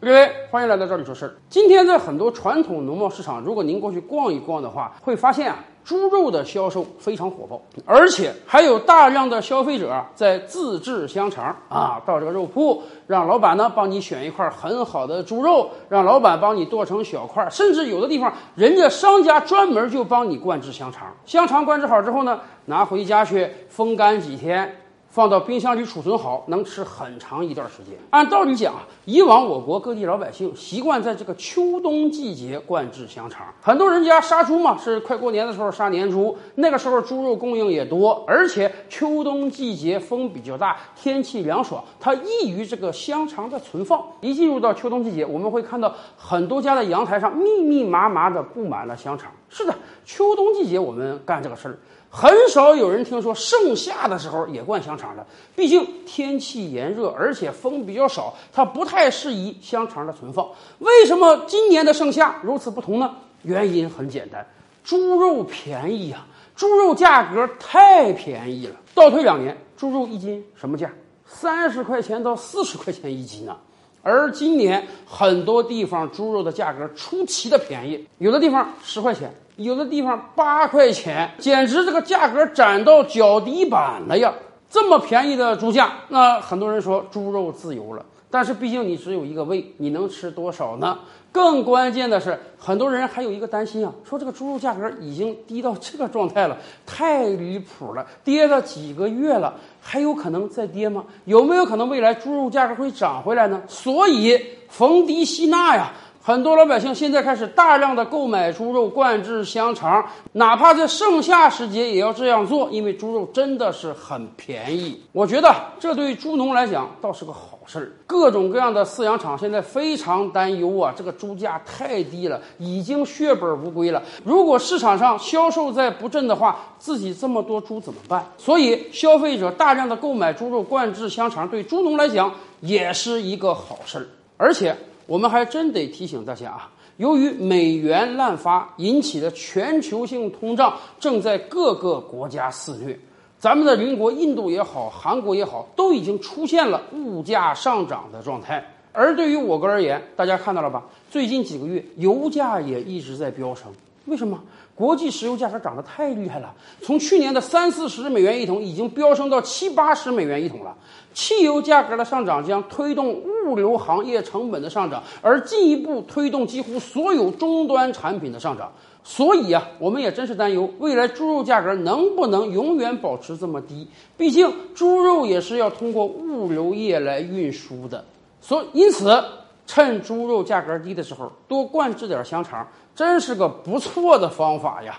各位，欢迎来到这里说事儿。今天在很多传统农贸市场，如果您过去逛一逛的话，会发现啊，猪肉的销售非常火爆，而且还有大量的消费者在自制香肠啊，到这个肉铺，让老板呢帮你选一块很好的猪肉，让老板帮你剁成小块，甚至有的地方人家商家专门就帮你灌制香肠。香肠灌制好之后呢，拿回家去风干几天。放到冰箱里储存好，能吃很长一段时间。按道理讲啊，以往我国各地老百姓习惯在这个秋冬季节灌制香肠。很多人家杀猪嘛，是快过年的时候杀年猪，那个时候猪肉供应也多，而且秋冬季节风比较大，天气凉爽，它易于这个香肠的存放。一进入到秋冬季节，我们会看到很多家的阳台上密密麻麻的布满了香肠。是的，秋冬季节我们干这个事儿。很少有人听说盛夏的时候也灌香肠的，毕竟天气炎热，而且风比较少，它不太适宜香肠的存放。为什么今年的盛夏如此不同呢？原因很简单，猪肉便宜啊，猪肉价格太便宜了。倒退两年，猪肉一斤什么价？三十块钱到四十块钱一斤呢。而今年很多地方猪肉的价格出奇的便宜，有的地方十块钱。有的地方八块钱，简直这个价格涨到脚底板了呀！这么便宜的猪价，那很多人说猪肉自由了。但是毕竟你只有一个胃，你能吃多少呢？更关键的是，很多人还有一个担心啊，说这个猪肉价格已经低到这个状态了，太离谱了，跌了几个月了，还有可能再跌吗？有没有可能未来猪肉价格会涨回来呢？所以逢低吸纳呀。很多老百姓现在开始大量的购买猪肉灌制香肠，哪怕在盛夏时节也要这样做，因为猪肉真的是很便宜。我觉得这对猪农来讲倒是个好事儿。各种各样的饲养场现在非常担忧啊，这个猪价太低了，已经血本无归了。如果市场上销售再不振的话，自己这么多猪怎么办？所以消费者大量的购买猪肉灌制香肠，对猪农来讲也是一个好事儿，而且。我们还真得提醒大家啊，由于美元滥发引起的全球性通胀正在各个国家肆虐，咱们的邻国印度也好，韩国也好，都已经出现了物价上涨的状态。而对于我国而言，大家看到了吧？最近几个月，油价也一直在飙升。为什么？国际石油价格涨得太厉害了，从去年的三四十美元一桶，已经飙升到七八十美元一桶了。汽油价格的上涨将推动物流行业成本的上涨，而进一步推动几乎所有终端产品的上涨。所以啊，我们也真是担忧未来猪肉价格能不能永远保持这么低。毕竟猪肉也是要通过物流业来运输的。所因此，趁猪肉价格低的时候，多灌制点香肠。真是个不错的方法呀。